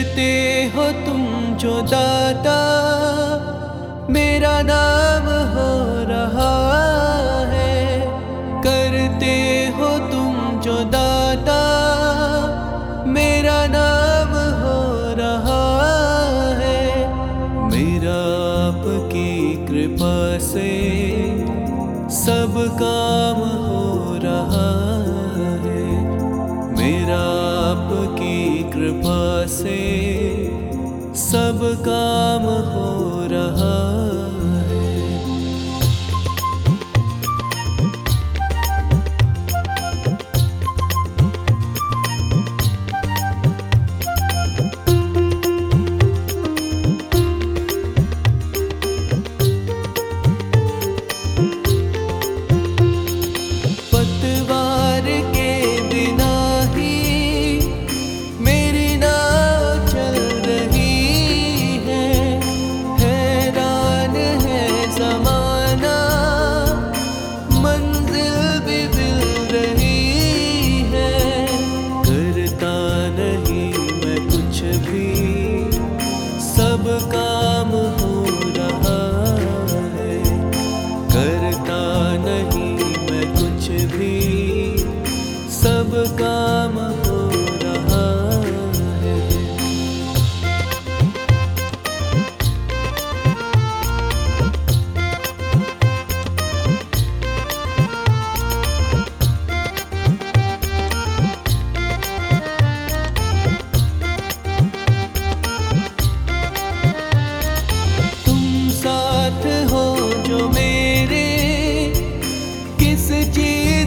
करते हो तुम जो दाता मेरा नाम हो रहा है। करते हो तुम जो दाता मेरा नाम हो रहा है। मेरा आपकी कृपा से सब काम हो रहा है। मेरा आपकी कृपा से सब काम हो रहा है।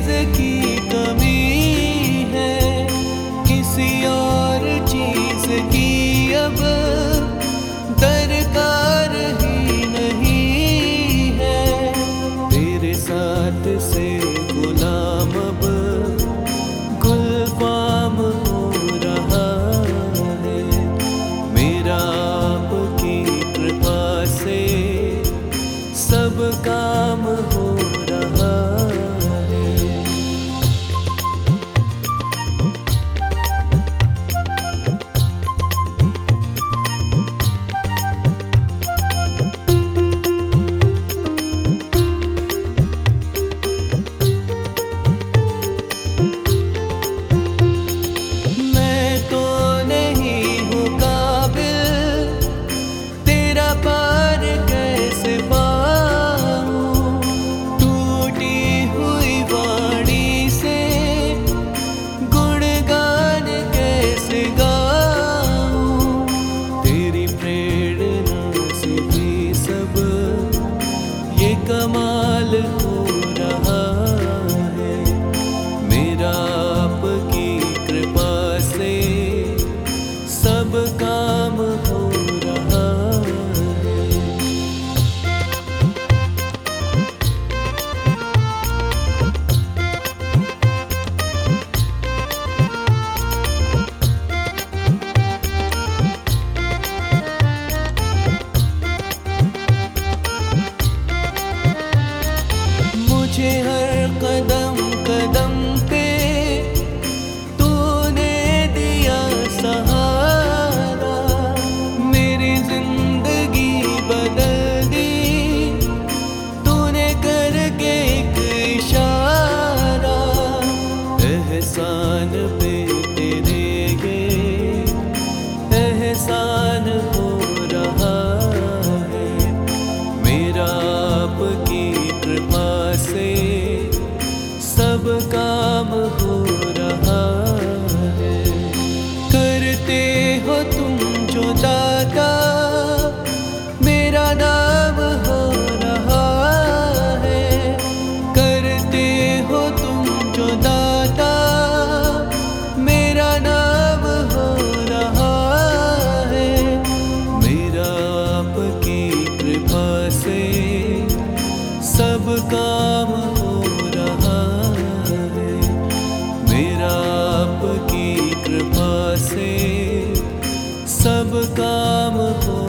की कमी make a के हर कदम कदम पे तूने दिया सहारा। मेरी ज़िंदगी बदल दी, तूने करके एक इशारा। एहसान the सब काम हो।